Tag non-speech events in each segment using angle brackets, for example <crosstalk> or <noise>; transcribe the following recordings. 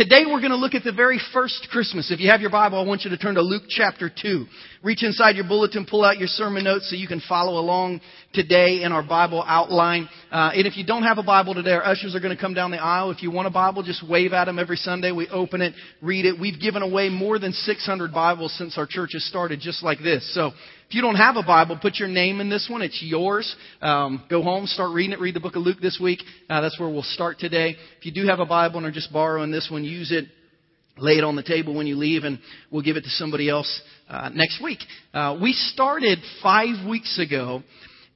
Today we're going to look at the very first Christmas. If you have your Bible, I want you to turn to Luke chapter 2. Reach inside your bulletin, pull out your sermon notes so you can follow along today in our Bible outline. Uh, and if you don't have a Bible today, our ushers are going to come down the aisle. If you want a Bible, just wave at them every Sunday. We open it, read it. We've given away more than 600 Bibles since our church has started, just like this. So if you don't have a Bible, put your name in this one. It's yours. Um, go home, start reading it. Read the book of Luke this week. Uh, that's where we'll start today. If you do have a Bible and are just borrowing this one, use it. Lay it on the table when you leave, and we'll give it to somebody else uh, next week. Uh, we started five weeks ago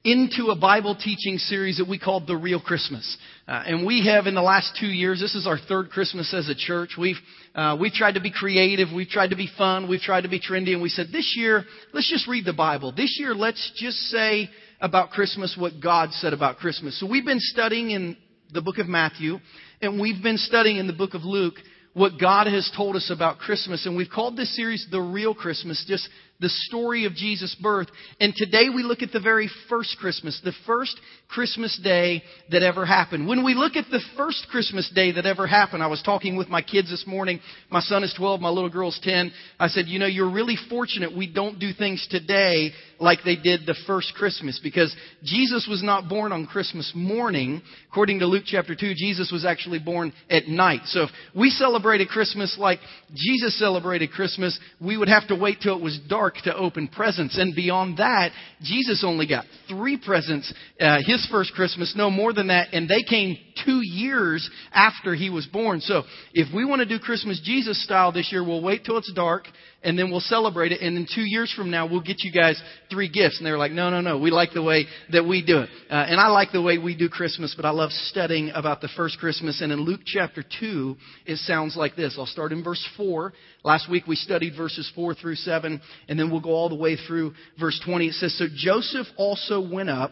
into a Bible teaching series that we called The Real Christmas. Uh, and we have in the last two years, this is our third Christmas as a church, we've, uh, we've tried to be creative, we've tried to be fun, we've tried to be trendy, and we said this year, let's just read the Bible. This year, let's just say about Christmas what God said about Christmas. So we've been studying in the book of Matthew, and we've been studying in the book of Luke what God has told us about Christmas. And we've called this series The Real Christmas, just the story of Jesus' birth. And today we look at the very first Christmas, the first Christmas day that ever happened. When we look at the first Christmas day that ever happened, I was talking with my kids this morning. My son is 12, my little girl's 10. I said, you know, you're really fortunate we don't do things today like they did the first Christmas because Jesus was not born on Christmas morning. According to Luke chapter 2, Jesus was actually born at night. So if we celebrated Christmas like Jesus celebrated Christmas, we would have to wait till it was dark to open presents. And beyond that, Jesus only got three presents uh, his first Christmas, no more than that, and they came two years after he was born. So if we want to do Christmas Jesus style this year, we'll wait till it's dark and then we'll celebrate it. And then two years from now, we'll get you guys three gifts. And they were like, no, no, no. We like the way that we do it. Uh, and I like the way we do Christmas, but I love studying about the first Christmas. And in Luke chapter 2, it sounds like this. I'll start in verse 4. Last week we studied verses 4 through 7, and then we'll go all the way through verse 20. It says, So Joseph also went up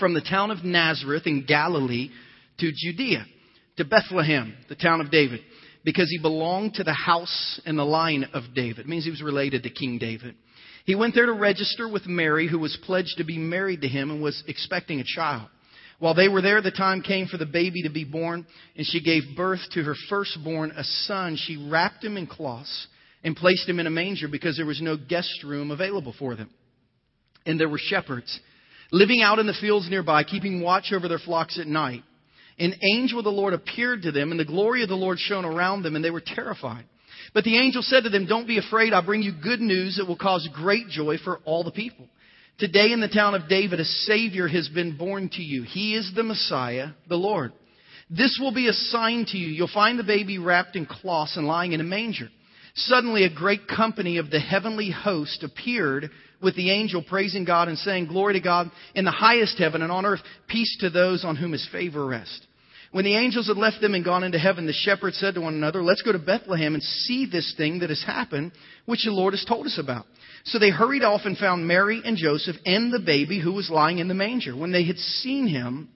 from the town of Nazareth in Galilee to Judea, to Bethlehem, the town of David because he belonged to the house and the line of David. It means he was related to King David. He went there to register with Mary, who was pledged to be married to him and was expecting a child. While they were there, the time came for the baby to be born, and she gave birth to her firstborn, a son. She wrapped him in cloths and placed him in a manger because there was no guest room available for them. And there were shepherds living out in the fields nearby, keeping watch over their flocks at night an angel of the Lord appeared to them, and the glory of the Lord shone around them, and they were terrified. But the angel said to them, Don't be afraid. I bring you good news that will cause great joy for all the people. Today in the town of David, a Savior has been born to you. He is the Messiah, the Lord. This will be a sign to you. You'll find the baby wrapped in cloths and lying in a manger. Suddenly, a great company of the heavenly host appeared with the angel praising God and saying, Glory to God in the highest heaven and on earth, peace to those on whom his favor rests. When the angels had left them and gone into heaven, the shepherds said to one another, Let's go to Bethlehem and see this thing that has happened, which the Lord has told us about. So they hurried off and found Mary and Joseph and the baby who was lying in the manger. When they had seen him,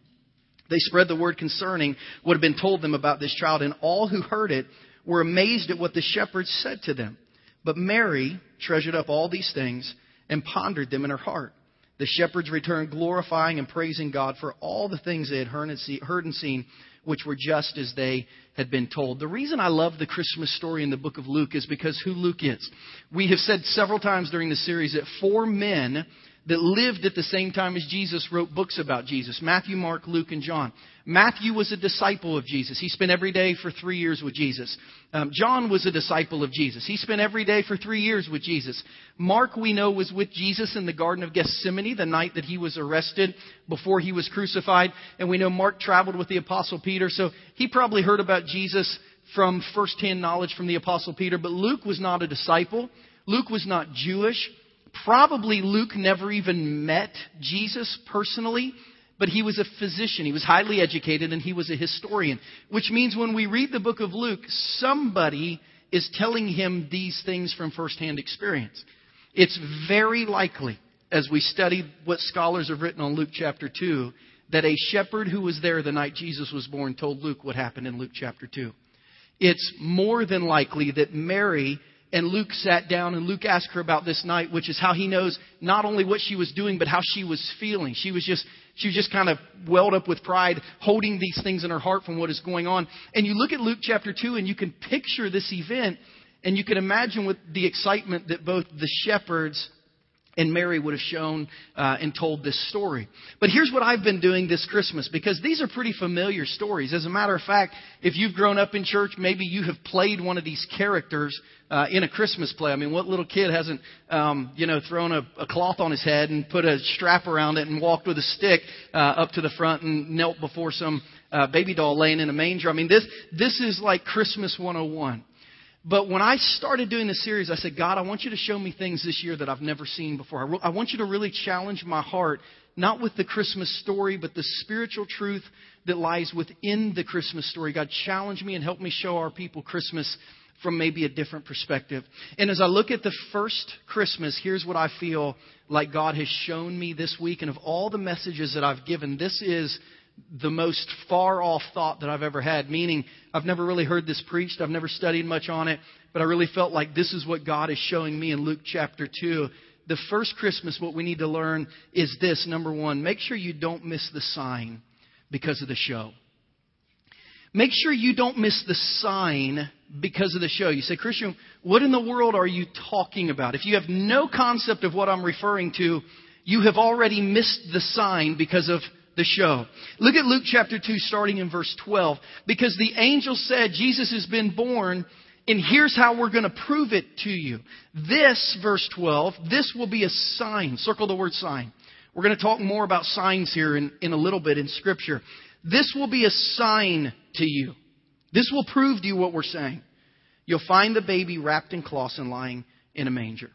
they spread the word concerning what had been told them about this child, and all who heard it were amazed at what the shepherds said to them. But Mary treasured up all these things and pondered them in her heart. The shepherds returned, glorifying and praising God for all the things they had heard and seen, which were just as they had been told. The reason I love the Christmas story in the book of Luke is because who Luke is. We have said several times during the series that four men that lived at the same time as Jesus wrote books about Jesus Matthew, Mark, Luke, and John. Matthew was a disciple of Jesus. He spent every day for three years with Jesus. Um, John was a disciple of Jesus. He spent every day for three years with Jesus. Mark, we know, was with Jesus in the Garden of Gethsemane the night that he was arrested before he was crucified. And we know Mark traveled with the Apostle Peter, so he probably heard about Jesus from firsthand knowledge from the Apostle Peter. But Luke was not a disciple. Luke was not Jewish. Probably Luke never even met Jesus personally, but he was a physician. He was highly educated and he was a historian. Which means when we read the book of Luke, somebody is telling him these things from firsthand experience. It's very likely, as we study what scholars have written on Luke chapter 2, that a shepherd who was there the night Jesus was born told Luke what happened in Luke chapter 2. It's more than likely that Mary and Luke sat down and Luke asked her about this night, which is how he knows not only what she was doing, but how she was feeling. She was just, she was just kind of welled up with pride, holding these things in her heart from what is going on. And you look at Luke chapter 2 and you can picture this event and you can imagine with the excitement that both the shepherds and Mary would have shown uh, and told this story. But here's what I've been doing this Christmas because these are pretty familiar stories. As a matter of fact, if you've grown up in church, maybe you have played one of these characters uh, in a Christmas play. I mean, what little kid hasn't, um, you know, thrown a, a cloth on his head and put a strap around it and walked with a stick uh, up to the front and knelt before some uh, baby doll laying in a manger? I mean, this this is like Christmas 101. But when I started doing this series, I said, God, I want you to show me things this year that I've never seen before. I, re- I want you to really challenge my heart, not with the Christmas story, but the spiritual truth that lies within the Christmas story. God, challenge me and help me show our people Christmas from maybe a different perspective. And as I look at the first Christmas, here's what I feel like God has shown me this week. And of all the messages that I've given, this is the most far off thought that I've ever had, meaning I've never really heard this preached, I've never studied much on it, but I really felt like this is what God is showing me in Luke chapter 2. The first Christmas, what we need to learn is this number one, make sure you don't miss the sign because of the show. Make sure you don't miss the sign because of the show. You say, Christian, what in the world are you talking about? If you have no concept of what I'm referring to, you have already missed the sign because of the show. Look at Luke chapter 2 starting in verse 12. Because the angel said, Jesus has been born, and here's how we're going to prove it to you. This, verse 12, this will be a sign. Circle the word sign. We're going to talk more about signs here in, in a little bit in Scripture. This will be a sign to you. This will prove to you what we're saying. You'll find the baby wrapped in cloths and lying in a manger.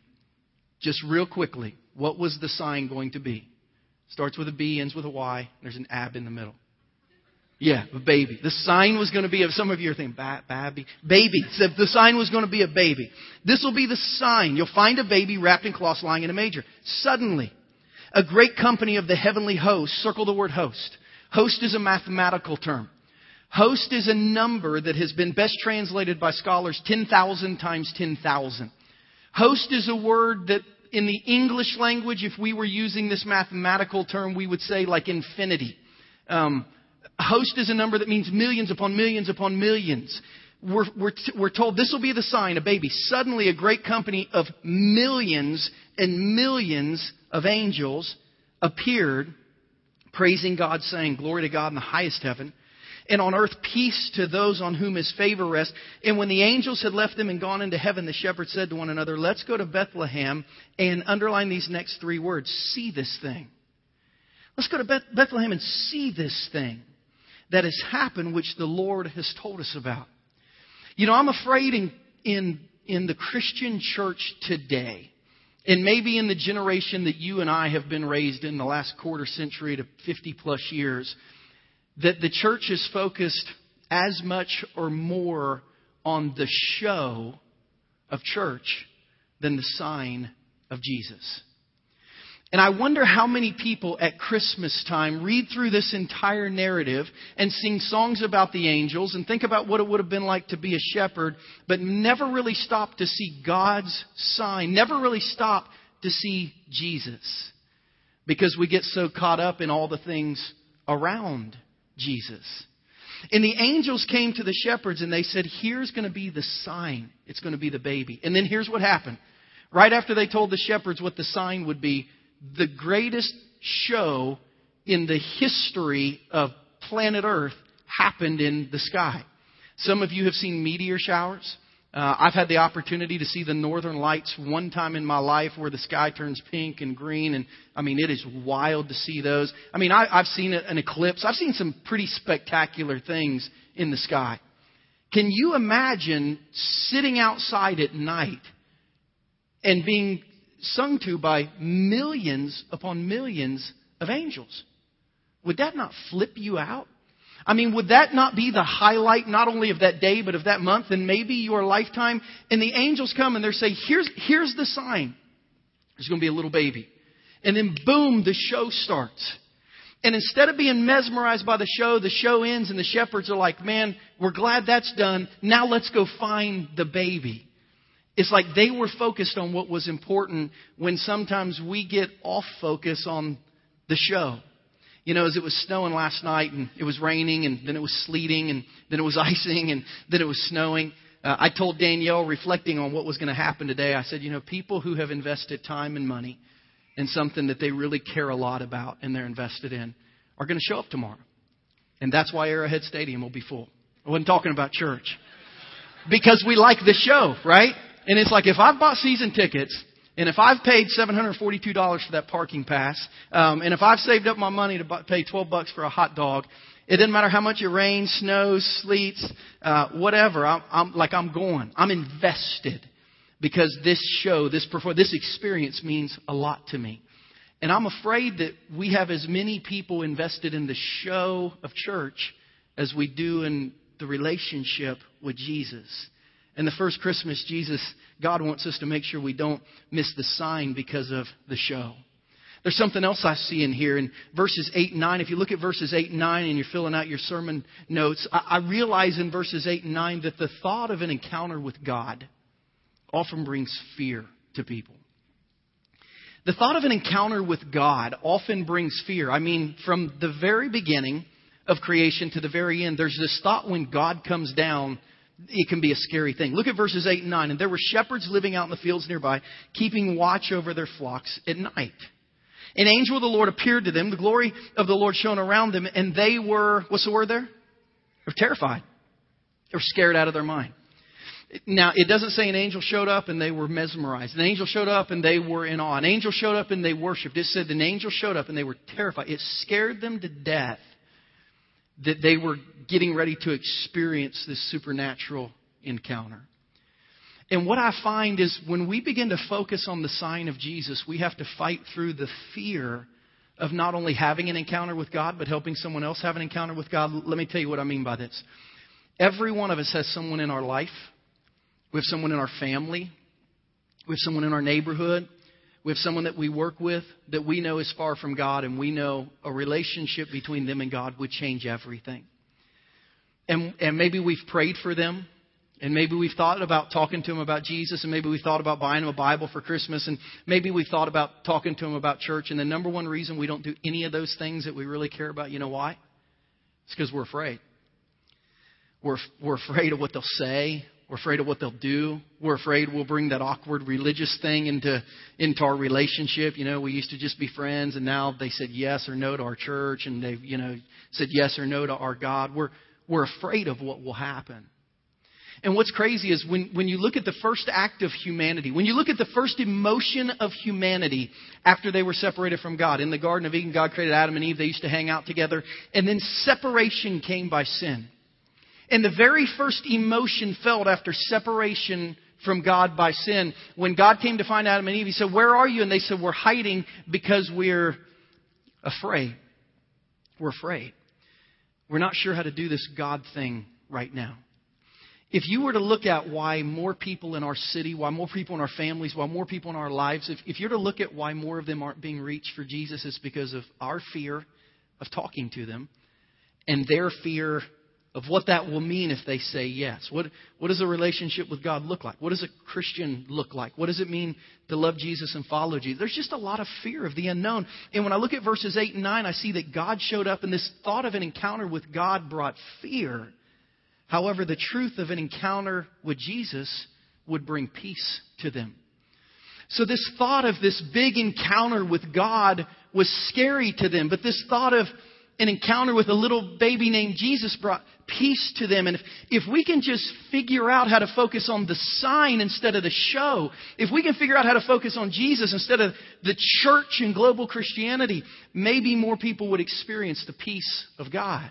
Just real quickly, what was the sign going to be? Starts with a B, ends with a Y. There's an ab in the middle. Yeah, a baby. The sign was going to be some of you are thinking, ba- baby, baby. So the sign was going to be a baby. This will be the sign. You'll find a baby wrapped in cloths lying in a manger. Suddenly, a great company of the heavenly host. Circle the word host. Host is a mathematical term. Host is a number that has been best translated by scholars 10,000 times 10,000. Host is a word that in the English language, if we were using this mathematical term, we would say like infinity. Um, host is a number that means millions upon millions upon millions. We're, we're, t- we're told this will be the sign, a baby. Suddenly, a great company of millions and millions of angels appeared, praising God, saying, Glory to God in the highest heaven, and on earth peace to those on whom his favor rests. And when the angels had left them and gone into heaven, the shepherds said to one another, Let's go to Bethlehem and underline these next three words see this thing. Let's go to Beth- Bethlehem and see this thing that has happened, which the Lord has told us about. You know, I'm afraid in, in, in the Christian church today, and maybe in the generation that you and I have been raised in the last quarter century to 50 plus years, that the church is focused as much or more on the show of church than the sign of Jesus. And I wonder how many people at Christmas time read through this entire narrative and sing songs about the angels and think about what it would have been like to be a shepherd, but never really stop to see God's sign, never really stop to see Jesus. Because we get so caught up in all the things around Jesus. And the angels came to the shepherds and they said, Here's going to be the sign. It's going to be the baby. And then here's what happened. Right after they told the shepherds what the sign would be, the greatest show in the history of planet Earth happened in the sky. Some of you have seen meteor showers. Uh, I've had the opportunity to see the northern lights one time in my life where the sky turns pink and green, and I mean, it is wild to see those. I mean, I, I've seen an eclipse. I've seen some pretty spectacular things in the sky. Can you imagine sitting outside at night and being sung to by millions upon millions of angels? Would that not flip you out? I mean, would that not be the highlight not only of that day, but of that month and maybe your lifetime? And the angels come and they say, here's, here's the sign. There's going to be a little baby. And then boom, the show starts. And instead of being mesmerized by the show, the show ends and the shepherds are like, man, we're glad that's done. Now let's go find the baby. It's like they were focused on what was important when sometimes we get off focus on the show. You know, as it was snowing last night and it was raining and then it was sleeting and then it was <laughs> icing and then it was snowing. Uh, I told Danielle, reflecting on what was going to happen today, I said, you know, people who have invested time and money in something that they really care a lot about and they're invested in are going to show up tomorrow. And that's why Arrowhead Stadium will be full. I wasn't talking about church. Because we like the show, right? And it's like if I've bought season tickets and if I've paid $742 for that parking pass, um, and if I've saved up my money to pay 12 bucks for a hot dog, it doesn't matter how much it rains, snows, sleets, uh, whatever. I'm, I'm like I'm going. I'm invested because this show, this perform, this experience means a lot to me. And I'm afraid that we have as many people invested in the show of church as we do in the relationship with Jesus. And the first Christmas, Jesus, God wants us to make sure we don't miss the sign because of the show. There's something else I see in here in verses 8 and 9. If you look at verses 8 and 9 and you're filling out your sermon notes, I, I realize in verses 8 and 9 that the thought of an encounter with God often brings fear to people. The thought of an encounter with God often brings fear. I mean, from the very beginning of creation to the very end, there's this thought when God comes down, it can be a scary thing. Look at verses 8 and 9. And there were shepherds living out in the fields nearby, keeping watch over their flocks at night. An angel of the Lord appeared to them. The glory of the Lord shone around them, and they were, what's the word there? They were terrified. They were scared out of their mind. Now, it doesn't say an angel showed up and they were mesmerized. An angel showed up and they were in awe. An angel showed up and they worshiped. It said an angel showed up and they were terrified. It scared them to death that they were getting ready to experience this supernatural encounter. And what I find is when we begin to focus on the sign of Jesus, we have to fight through the fear of not only having an encounter with God, but helping someone else have an encounter with God. Let me tell you what I mean by this. Every one of us has someone in our life we have someone in our family. We have someone in our neighborhood. We have someone that we work with that we know is far from God, and we know a relationship between them and God would change everything. And, and maybe we've prayed for them, and maybe we've thought about talking to them about Jesus, and maybe we've thought about buying them a Bible for Christmas, and maybe we've thought about talking to them about church. And the number one reason we don't do any of those things that we really care about, you know why? It's because we're afraid. We're, we're afraid of what they'll say. We're afraid of what they'll do. We're afraid we'll bring that awkward religious thing into, into our relationship. You know, we used to just be friends and now they said yes or no to our church and they've, you know, said yes or no to our God. We're, we're afraid of what will happen. And what's crazy is when, when you look at the first act of humanity, when you look at the first emotion of humanity after they were separated from God. In the Garden of Eden, God created Adam and Eve. They used to hang out together. And then separation came by sin. And the very first emotion felt after separation from God by sin, when God came to find Adam and Eve, He said, Where are you? And they said, We're hiding because we're afraid. We're afraid. We're not sure how to do this God thing right now. If you were to look at why more people in our city, why more people in our families, why more people in our lives, if, if you're to look at why more of them aren't being reached for Jesus, it's because of our fear of talking to them and their fear of what that will mean if they say yes. What, what does a relationship with God look like? What does a Christian look like? What does it mean to love Jesus and follow Jesus? There's just a lot of fear of the unknown. And when I look at verses 8 and 9, I see that God showed up, and this thought of an encounter with God brought fear. However, the truth of an encounter with Jesus would bring peace to them. So, this thought of this big encounter with God was scary to them, but this thought of an encounter with a little baby named Jesus brought peace to them. And if, if we can just figure out how to focus on the sign instead of the show, if we can figure out how to focus on Jesus instead of the church and global Christianity, maybe more people would experience the peace of God.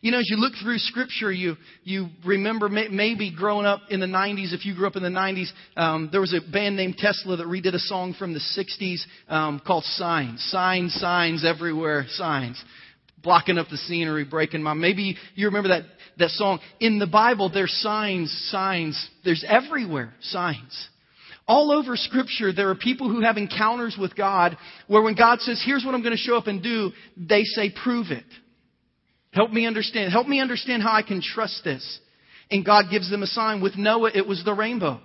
You know, as you look through Scripture, you you remember may, maybe growing up in the '90s. If you grew up in the '90s, um, there was a band named Tesla that redid a song from the '60s um, called "Signs." Signs, signs everywhere, signs blocking up the scenery, breaking my. Maybe you remember that, that song. In the Bible, there's signs, signs. There's everywhere signs. All over Scripture, there are people who have encounters with God where when God says, here's what I'm going to show up and do, they say, prove it. Help me understand. Help me understand how I can trust this. And God gives them a sign. With Noah, it was the rainbow.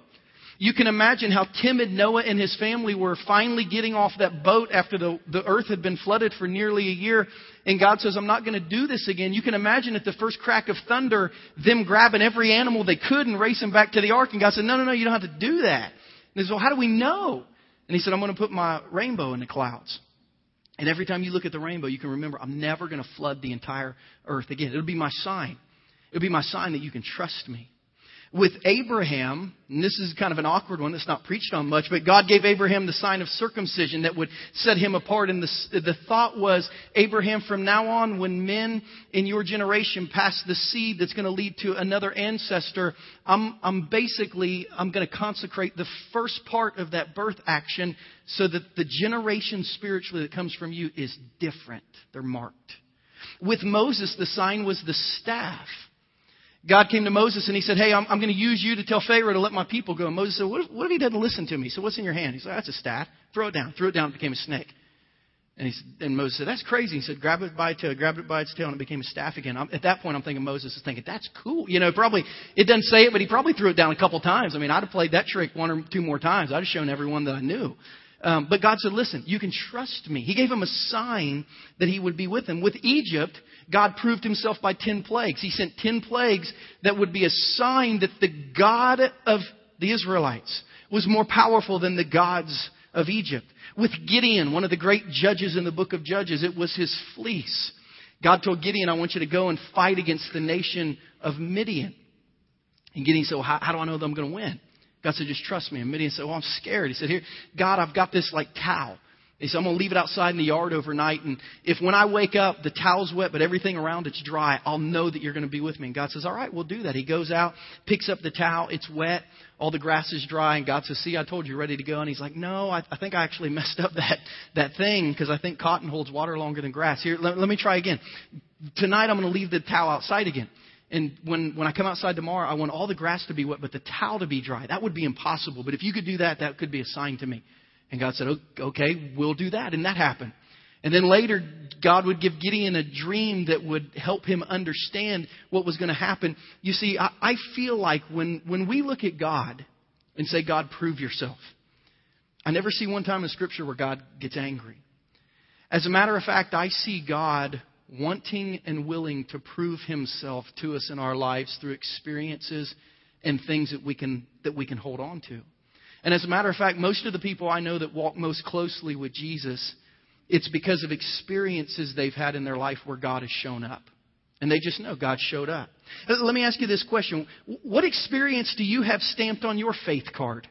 You can imagine how timid Noah and his family were finally getting off that boat after the, the earth had been flooded for nearly a year. And God says, I'm not going to do this again. You can imagine at the first crack of thunder, them grabbing every animal they could and racing back to the ark. And God said, No, no, no, you don't have to do that. And he said, Well, how do we know? And he said, I'm going to put my rainbow in the clouds. And every time you look at the rainbow, you can remember, I'm never going to flood the entire earth again. It'll be my sign. It'll be my sign that you can trust me with Abraham, and this is kind of an awkward one that's not preached on much, but God gave Abraham the sign of circumcision that would set him apart. And the, the thought was, Abraham, from now on, when men in your generation pass the seed that's going to lead to another ancestor, I'm, I'm basically, I'm going to consecrate the first part of that birth action so that the generation spiritually that comes from you is different. They're marked. With Moses, the sign was the staff. God came to Moses and he said, Hey, I'm, I'm going to use you to tell Pharaoh to let my people go. And Moses said, What if, what if he doesn't listen to me? He said, What's in your hand? He said, That's a staff. Throw it down. Threw it down. It became a snake. And, he, said, and Moses said, That's crazy. He said, Grab it by its tail. Grab it by its tail and it became a staff again. I'm, at that point, I'm thinking Moses is thinking, That's cool. You know, probably, it doesn't say it, but he probably threw it down a couple times. I mean, I'd have played that trick one or two more times. I'd have shown everyone that I knew. Um, but God said, listen, you can trust me. He gave him a sign that he would be with him. With Egypt, God proved himself by ten plagues. He sent ten plagues that would be a sign that the God of the Israelites was more powerful than the gods of Egypt. With Gideon, one of the great judges in the book of Judges, it was his fleece. God told Gideon, I want you to go and fight against the nation of Midian. And Gideon said, well, how, how do I know that I'm going to win? God said, just trust me. And Midian said, well, I'm scared. He said, here, God, I've got this like towel. He said, I'm going to leave it outside in the yard overnight. And if when I wake up, the towel's wet, but everything around it's dry, I'll know that you're going to be with me. And God says, all right, we'll do that. He goes out, picks up the towel. It's wet. All the grass is dry. And God says, see, I told you, ready to go. And he's like, no, I, I think I actually <laughs> messed up that, that thing because I think cotton holds water longer than grass. Here, let, let me try again. Tonight I'm going to leave the towel outside again. And when, when I come outside tomorrow, I want all the grass to be wet, but the towel to be dry. That would be impossible. But if you could do that, that could be a sign to me. And God said, okay, we'll do that. And that happened. And then later, God would give Gideon a dream that would help him understand what was going to happen. You see, I, I feel like when, when we look at God and say, God, prove yourself, I never see one time in Scripture where God gets angry. As a matter of fact, I see God wanting and willing to prove himself to us in our lives through experiences and things that we can, that we can hold on to. And as a matter of fact, most of the people I know that walk most closely with Jesus, it's because of experiences they've had in their life where God has shown up. And they just know God showed up. Uh, let me ask you this question. What experience do you have stamped on your faith card?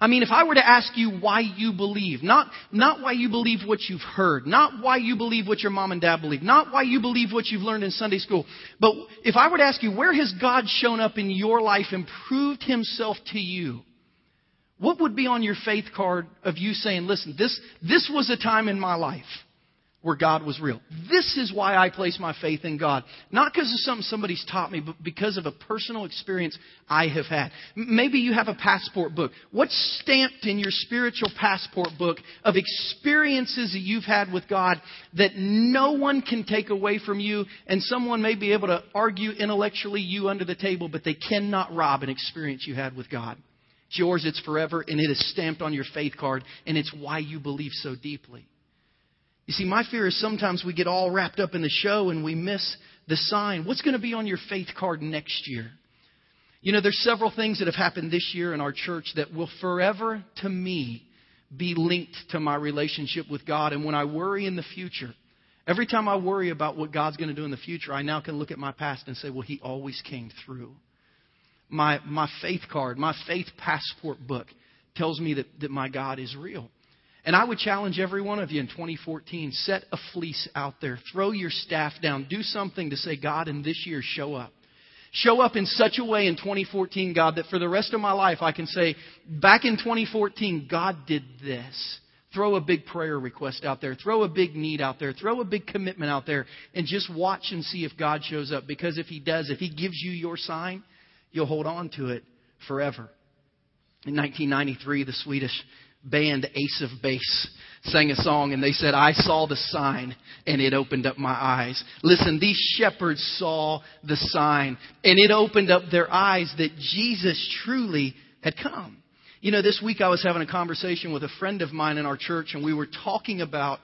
I mean, if I were to ask you why you believe, not, not why you believe what you've heard, not why you believe what your mom and dad believe, not why you believe what you've learned in Sunday school, but if I were to ask you, where has God shown up in your life and proved himself to you? What would be on your faith card of you saying, listen, this, this was a time in my life where God was real. This is why I place my faith in God. Not because of something somebody's taught me, but because of a personal experience I have had. Maybe you have a passport book. What's stamped in your spiritual passport book of experiences that you've had with God that no one can take away from you and someone may be able to argue intellectually you under the table, but they cannot rob an experience you had with God. It's yours, it's forever, and it is stamped on your faith card, and it's why you believe so deeply. You see, my fear is sometimes we get all wrapped up in the show and we miss the sign. What's going to be on your faith card next year? You know, there's several things that have happened this year in our church that will forever, to me, be linked to my relationship with God. And when I worry in the future, every time I worry about what God's going to do in the future, I now can look at my past and say, well, He always came through. My, my faith card, my faith passport book tells me that, that my God is real. And I would challenge every one of you in 2014 set a fleece out there, throw your staff down, do something to say, God, in this year, show up. Show up in such a way in 2014, God, that for the rest of my life I can say, back in 2014, God did this. Throw a big prayer request out there. Throw a big need out there. Throw a big commitment out there. And just watch and see if God shows up. Because if He does, if He gives you your sign, you'll hold on to it forever. In 1993, the Swedish band Ace of Base sang a song and they said, I saw the sign and it opened up my eyes. Listen, these shepherds saw the sign and it opened up their eyes that Jesus truly had come. You know, this week I was having a conversation with a friend of mine in our church, and we were talking about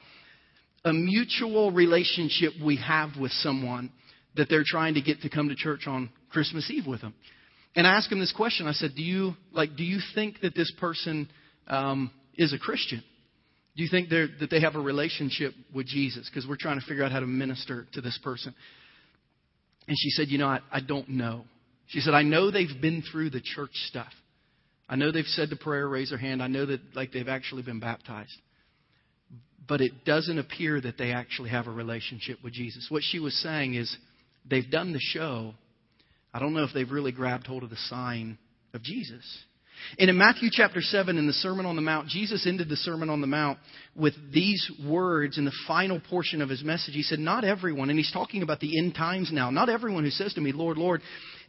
a mutual relationship we have with someone that they're trying to get to come to church on Christmas Eve with them. And I asked him this question. I said, "Do you like? Do you think that this person um, is a Christian? Do you think that they have a relationship with Jesus? Because we're trying to figure out how to minister to this person." And she said, "You know, I, I don't know." She said, "I know they've been through the church stuff. I know they've said the prayer, raise their hand. I know that like they've actually been baptized." But it doesn't appear that they actually have a relationship with Jesus. What she was saying is, they've done the show. I don't know if they've really grabbed hold of the sign of Jesus. And in Matthew chapter 7, in the Sermon on the Mount, Jesus ended the Sermon on the Mount with these words in the final portion of his message. He said, Not everyone, and he's talking about the end times now, not everyone who says to me, Lord, Lord,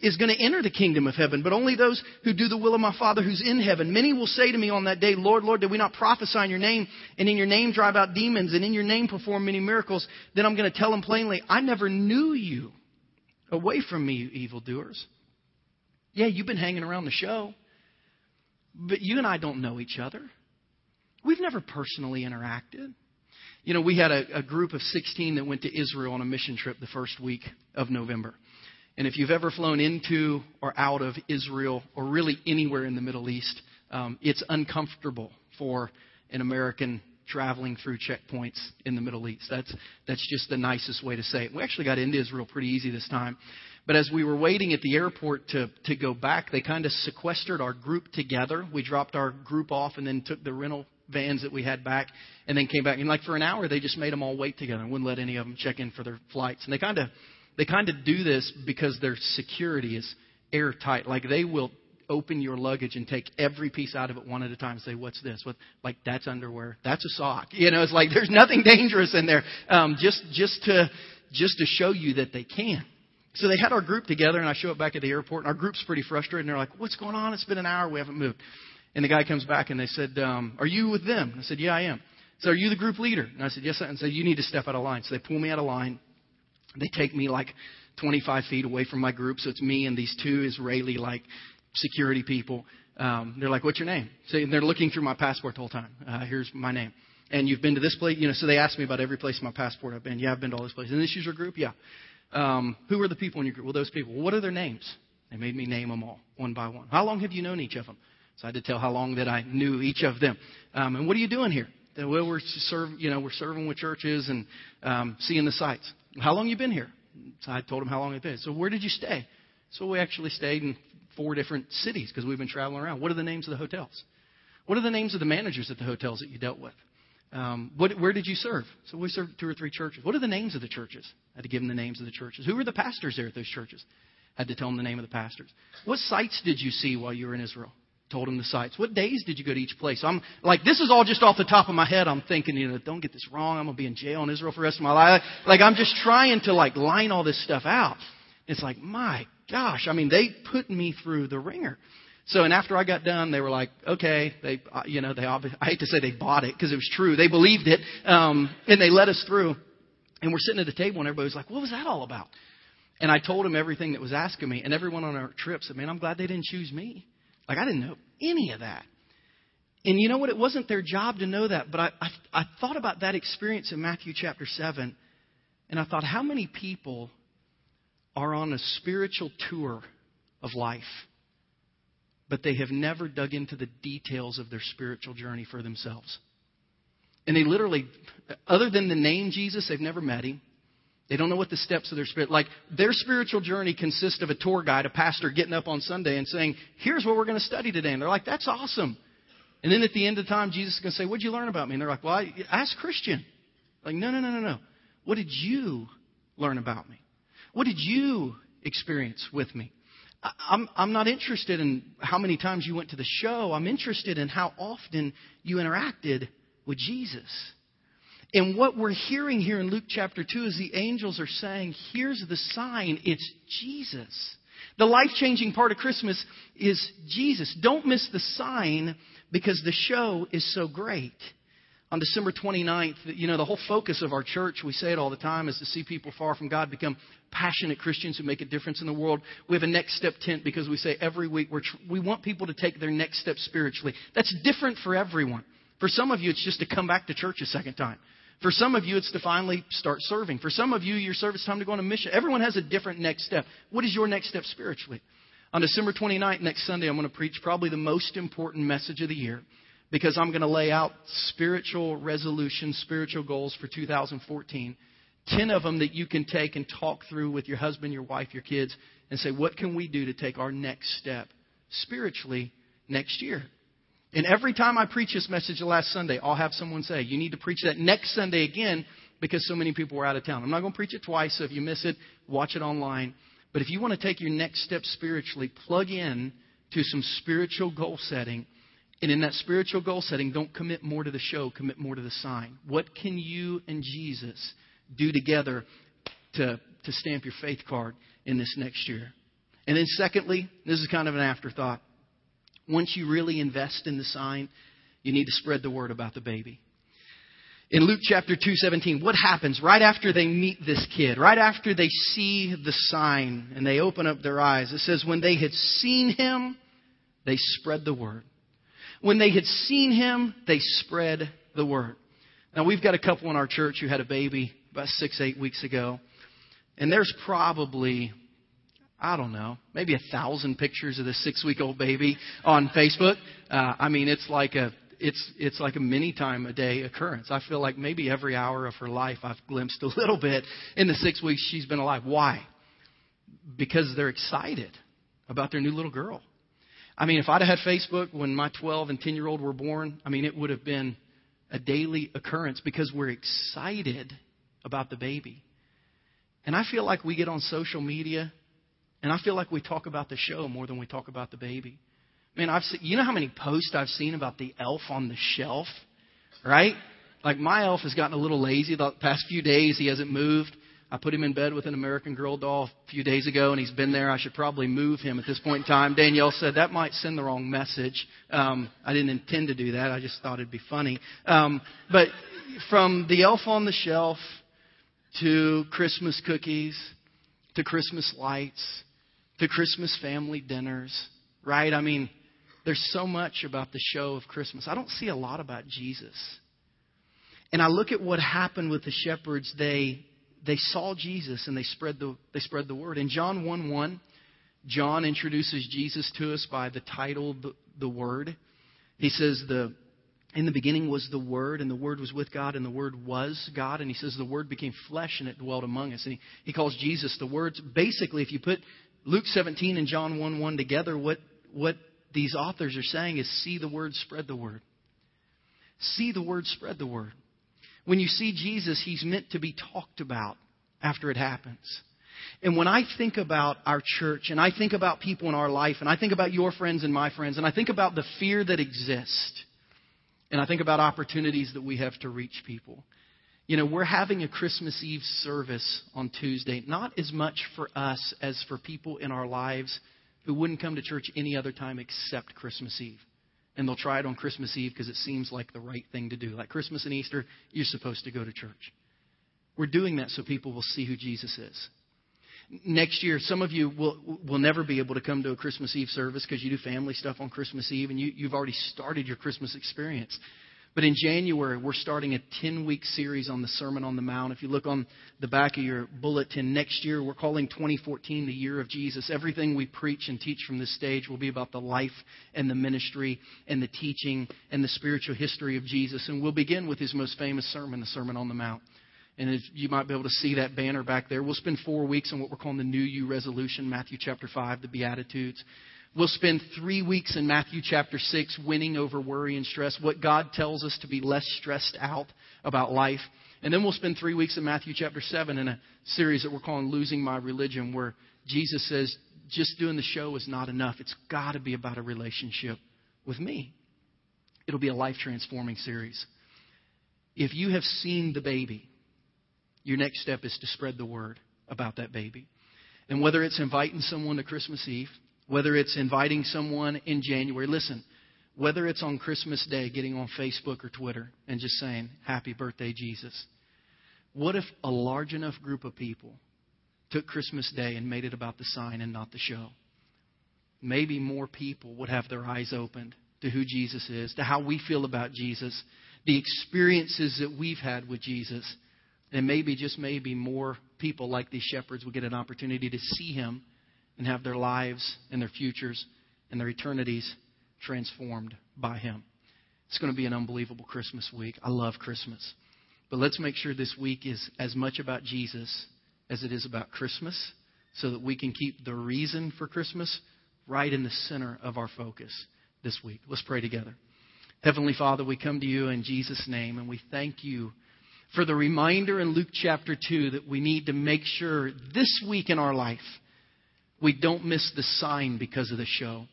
is going to enter the kingdom of heaven, but only those who do the will of my Father who's in heaven. Many will say to me on that day, Lord, Lord, did we not prophesy in your name, and in your name drive out demons, and in your name perform many miracles? Then I'm going to tell them plainly, I never knew you. Away from me, you evildoers. Yeah, you've been hanging around the show, but you and I don't know each other. We've never personally interacted. You know, we had a, a group of 16 that went to Israel on a mission trip the first week of November. And if you've ever flown into or out of Israel or really anywhere in the Middle East, um, it's uncomfortable for an American traveling through checkpoints in the Middle East. That's, that's just the nicest way to say it. We actually got into Israel pretty easy this time. But as we were waiting at the airport to, to go back, they kind of sequestered our group together. We dropped our group off and then took the rental vans that we had back and then came back. And like for an hour, they just made them all wait together and wouldn't let any of them check in for their flights. And they kind of, they kind of do this because their security is airtight. Like they will open your luggage and take every piece out of it one at a time and say, what's this? What, like, that's underwear. That's a sock. You know, it's like there's nothing dangerous in there. Um, just, just to, just to show you that they can. So they had our group together and I show up back at the airport and our group's pretty frustrated and they're like, what's going on? It's been an hour. We haven't moved. And the guy comes back and they said, um, are you with them? I said, yeah, I am. So are you the group leader? And I said, yes. I and said, you need to step out of line. So they pull me out of line. They take me like 25 feet away from my group. So it's me and these two Israeli like security people. Um, they're like, "What's your name?" So they're looking through my passport the whole time. Uh, here's my name. And you've been to this place, you know. So they asked me about every place in my passport I've been. Yeah, I've been to all these places. And this is your group, yeah. Um, who are the people in your group? Well, those people. What are their names? They made me name them all one by one. How long have you known each of them? So I had to tell how long that I knew each of them. Um, and what are you doing here? Well, we're serve, you know, we're serving with churches and um, seeing the sites. How long you been here? So I told them how long I'd been. So where did you stay? So we actually stayed in four different cities because we've been traveling around. What are the names of the hotels? What are the names of the managers at the hotels that you dealt with? Um, what, where did you serve? So we served two or three churches. What are the names of the churches? I had to give them the names of the churches. Who were the pastors there at those churches? I had to tell them the name of the pastors. What sites did you see while you were in Israel? Told them the sites. What days did you go to each place? I'm like, this is all just off the top of my head. I'm thinking, you know, don't get this wrong. I'm gonna be in jail in Israel for the rest of my life. Like I'm just trying to like line all this stuff out. It's like, my gosh, I mean, they put me through the wringer. So, and after I got done, they were like, okay, they, uh, you know, they, obviously, I hate to say they bought it because it was true. They believed it. Um, and they let us through. And we're sitting at the table and everybody was like, what was that all about? And I told them everything that was asking me. And everyone on our trip said, man, I'm glad they didn't choose me. Like, I didn't know any of that. And you know what? It wasn't their job to know that. But I, I, I thought about that experience in Matthew chapter 7. And I thought, how many people are on a spiritual tour of life, but they have never dug into the details of their spiritual journey for themselves. And they literally, other than the name Jesus, they've never met him. They don't know what the steps of their spirit like. Their spiritual journey consists of a tour guide, a pastor getting up on Sunday and saying, "Here's what we're going to study today." And they're like, "That's awesome." And then at the end of the time, Jesus is going to say, "What'd you learn about me?" And they're like, "Well, I, ask Christian." Like, no, no, no, no, no. What did you learn about me? What did you experience with me? I'm, I'm not interested in how many times you went to the show. I'm interested in how often you interacted with Jesus. And what we're hearing here in Luke chapter 2 is the angels are saying, here's the sign, it's Jesus. The life changing part of Christmas is Jesus. Don't miss the sign because the show is so great. On December 29th, you know, the whole focus of our church, we say it all the time, is to see people far from God become passionate Christians who make a difference in the world. We have a next step tent because we say every week we're tr- we want people to take their next step spiritually. That's different for everyone. For some of you, it's just to come back to church a second time. For some of you, it's to finally start serving. For some of you, your service time to go on a mission. Everyone has a different next step. What is your next step spiritually? On December 29th, next Sunday, I'm going to preach probably the most important message of the year because I'm going to lay out spiritual resolutions, spiritual goals for 2014. 10 of them that you can take and talk through with your husband, your wife, your kids, and say, what can we do to take our next step spiritually next year? And every time I preach this message the last Sunday, I'll have someone say, You need to preach that next Sunday again because so many people were out of town. I'm not going to preach it twice, so if you miss it, watch it online. But if you want to take your next step spiritually, plug in to some spiritual goal setting. And in that spiritual goal setting, don't commit more to the show, commit more to the sign. What can you and Jesus do together to, to stamp your faith card in this next year? And then, secondly, this is kind of an afterthought once you really invest in the sign, you need to spread the word about the baby. In Luke chapter 2:17, what happens right after they meet this kid? Right after they see the sign and they open up their eyes. It says when they had seen him, they spread the word. When they had seen him, they spread the word. Now we've got a couple in our church who had a baby about 6 8 weeks ago. And there's probably I don't know, maybe a thousand pictures of this six week old baby on Facebook. Uh, I mean, it's like a it's it's like a many time a day occurrence. I feel like maybe every hour of her life I've glimpsed a <laughs> little bit in the six weeks she's been alive. Why? Because they're excited about their new little girl. I mean, if I'd have had Facebook when my 12 and 10 year old were born, I mean, it would have been a daily occurrence because we're excited about the baby. And I feel like we get on social media and I feel like we talk about the show more than we talk about the baby. Man, I've seen, you know how many posts I've seen about the elf on the shelf, right? Like my elf has gotten a little lazy the past few days. He hasn't moved. I put him in bed with an American Girl doll a few days ago, and he's been there. I should probably move him at this point in time. Danielle said that might send the wrong message. Um, I didn't intend to do that. I just thought it'd be funny. Um, but from the elf on the shelf to Christmas cookies to Christmas lights to Christmas family dinners, right? I mean, there's so much about the show of Christmas. I don't see a lot about Jesus. And I look at what happened with the shepherds. They they saw Jesus and they spread the they spread the word. In John 1 1, John introduces Jesus to us by the title the, the Word. He says the in the beginning was the Word, and the Word was with God, and the Word was God. And he says the Word became flesh and it dwelt among us. And he, he calls Jesus the Word. Basically, if you put Luke 17 and John 1 1 together, what, what these authors are saying is see the word, spread the word. See the word, spread the word. When you see Jesus, he's meant to be talked about after it happens. And when I think about our church and I think about people in our life and I think about your friends and my friends and I think about the fear that exists and I think about opportunities that we have to reach people, you know, we're having a Christmas Eve service on Tuesday, not as much for us as for people in our lives who wouldn't come to church any other time except Christmas Eve. And they'll try it on Christmas Eve because it seems like the right thing to do. Like Christmas and Easter, you're supposed to go to church. We're doing that so people will see who Jesus is. Next year, some of you will, will never be able to come to a Christmas Eve service because you do family stuff on Christmas Eve and you, you've already started your Christmas experience. But in January, we're starting a 10 week series on the Sermon on the Mount. If you look on the back of your bulletin, next year we're calling 2014 the year of Jesus. Everything we preach and teach from this stage will be about the life and the ministry and the teaching and the spiritual history of Jesus. And we'll begin with his most famous sermon, the Sermon on the Mount. And you might be able to see that banner back there. We'll spend four weeks on what we're calling the New You resolution, Matthew chapter 5, the Beatitudes. We'll spend three weeks in Matthew chapter 6 winning over worry and stress, what God tells us to be less stressed out about life. And then we'll spend three weeks in Matthew chapter 7 in a series that we're calling Losing My Religion, where Jesus says, just doing the show is not enough. It's got to be about a relationship with me. It'll be a life transforming series. If you have seen the baby, your next step is to spread the word about that baby. And whether it's inviting someone to Christmas Eve, whether it's inviting someone in January. Listen, Whether it's on Christmas Day, getting on Facebook or Twitter and just saying, Happy birthday, Jesus. What if a large enough group of people took Christmas Day and made it about the sign and not the show? Maybe more people would have their eyes opened to who Jesus is, to how we feel about Jesus, the experiences that we've had with Jesus. And maybe, just maybe, more people like these shepherds would get an opportunity to see him and have their lives and their futures and their eternities transformed by him. It's going to be an unbelievable Christmas week. I love Christmas. But let's make sure this week is as much about Jesus as it is about Christmas so that we can keep the reason for Christmas right in the center of our focus this week. Let's pray together. Heavenly Father, we come to you in Jesus' name and we thank you for the reminder in Luke chapter 2 that we need to make sure this week in our life we don't miss the sign because of the show.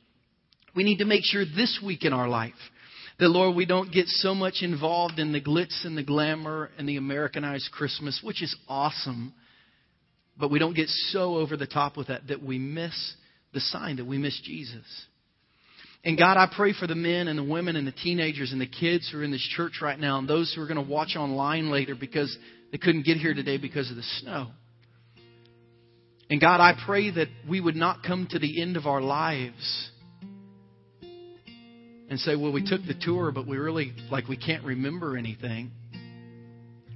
We need to make sure this week in our life that, Lord, we don't get so much involved in the glitz and the glamour and the Americanized Christmas, which is awesome, but we don't get so over the top with that that we miss the sign, that we miss Jesus. And God, I pray for the men and the women and the teenagers and the kids who are in this church right now and those who are going to watch online later because they couldn't get here today because of the snow. And God, I pray that we would not come to the end of our lives and say, well, we took the tour, but we really, like, we can't remember anything.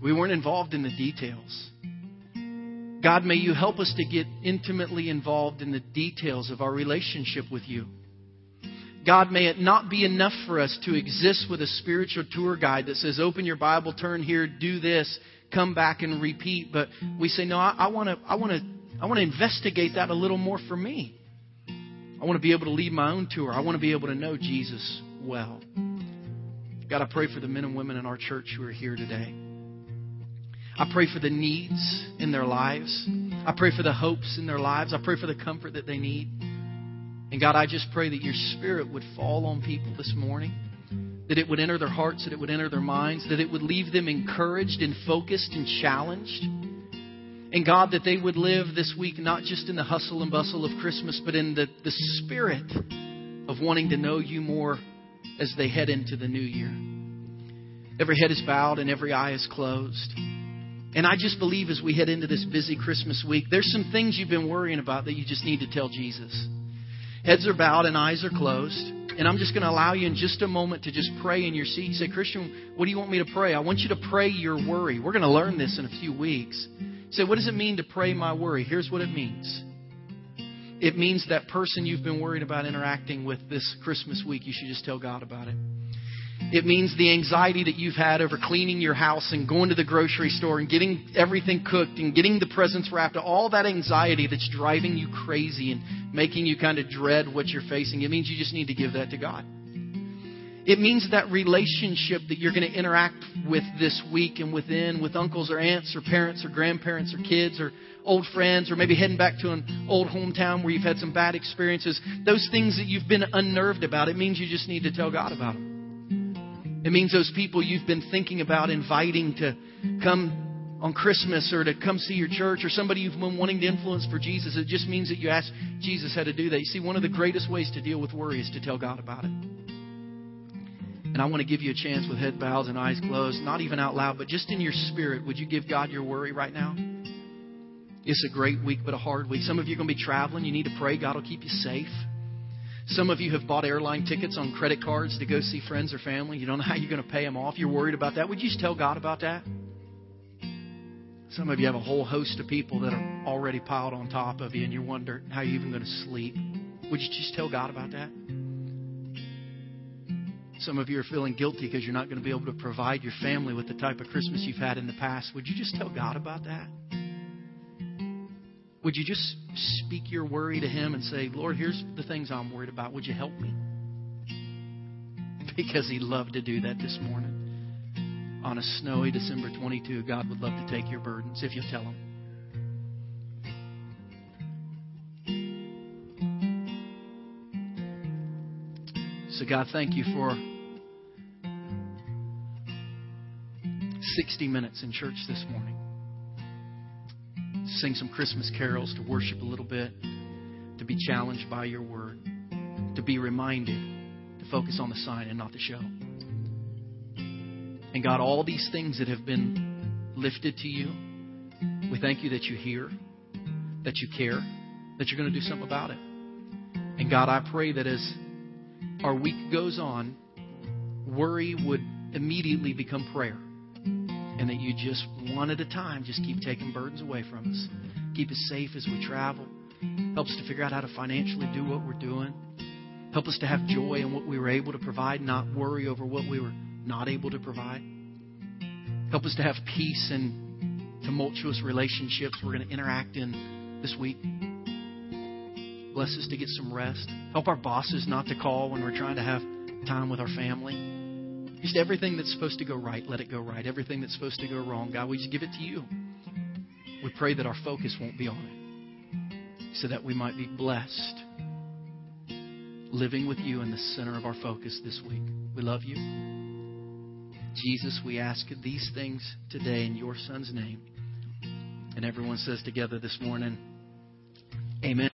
We weren't involved in the details. God, may you help us to get intimately involved in the details of our relationship with you. God, may it not be enough for us to exist with a spiritual tour guide that says, open your Bible, turn here, do this, come back and repeat. But we say, no, I want to, I want to, I want to investigate that a little more for me. I want to be able to lead my own tour. I want to be able to know Jesus well. God, I pray for the men and women in our church who are here today. I pray for the needs in their lives. I pray for the hopes in their lives. I pray for the comfort that they need. And God, I just pray that your spirit would fall on people this morning, that it would enter their hearts, that it would enter their minds, that it would leave them encouraged and focused and challenged. And God, that they would live this week not just in the hustle and bustle of Christmas, but in the, the spirit of wanting to know you more as they head into the new year. Every head is bowed and every eye is closed. And I just believe as we head into this busy Christmas week, there's some things you've been worrying about that you just need to tell Jesus. Heads are bowed and eyes are closed. And I'm just going to allow you in just a moment to just pray in your seat. You say, Christian, what do you want me to pray? I want you to pray your worry. We're going to learn this in a few weeks. Say, what does it mean to pray my worry? Here's what it means. It means that person you've been worried about interacting with this Christmas week, you should just tell God about it. It means the anxiety that you've had over cleaning your house and going to the grocery store and getting everything cooked and getting the presents wrapped, all that anxiety that's driving you crazy and making you kind of dread what you're facing. It means you just need to give that to God. It means that relationship that you're going to interact with this week and within with uncles or aunts or parents or grandparents or kids or old friends or maybe heading back to an old hometown where you've had some bad experiences. Those things that you've been unnerved about, it means you just need to tell God about them. It means those people you've been thinking about inviting to come on Christmas or to come see your church or somebody you've been wanting to influence for Jesus. It just means that you ask Jesus how to do that. You see, one of the greatest ways to deal with worry is to tell God about it. And I want to give you a chance with head bowed and eyes closed, not even out loud, but just in your spirit. Would you give God your worry right now? It's a great week, but a hard week. Some of you are going to be traveling. You need to pray God will keep you safe. Some of you have bought airline tickets on credit cards to go see friends or family. You don't know how you're going to pay them off. You're worried about that. Would you just tell God about that? Some of you have a whole host of people that are already piled on top of you, and you wonder how you're even going to sleep. Would you just tell God about that? Some of you are feeling guilty because you're not going to be able to provide your family with the type of Christmas you've had in the past. Would you just tell God about that? Would you just speak your worry to Him and say, Lord, here's the things I'm worried about. Would you help me? <laughs> Because He loved to do that this morning. On a snowy December 22, God would love to take your burdens if you tell Him. So, God, thank you for 60 minutes in church this morning sing some Christmas carols, to worship a little bit, to be challenged by your word, to be reminded, to focus on the sign and not the show. And God, all these things that have been lifted to you, we thank you that you hear, that you care, that you're going to do something about it. And God, I pray that as our week goes on, worry would immediately become prayer. And that you just, one at a time, just keep taking burdens away from us. Keep us safe as we travel. Help us to figure out how to financially do what we're doing. Help us to have joy in what we were able to provide, not worry over what we were not able to provide. Help us to have peace in tumultuous relationships we're going to interact in this week. Bless us to get some rest. Help our bosses not to call when we're trying to have time with our family. Just everything that's supposed to go right, let it go right. Everything that's supposed to go wrong, God, we just give it to you. We pray that our focus won't be on it so that we might be blessed living with you in the center of our focus this week. We love you. Jesus, we ask these things today in your Son's name. And everyone says together this morning, Amen.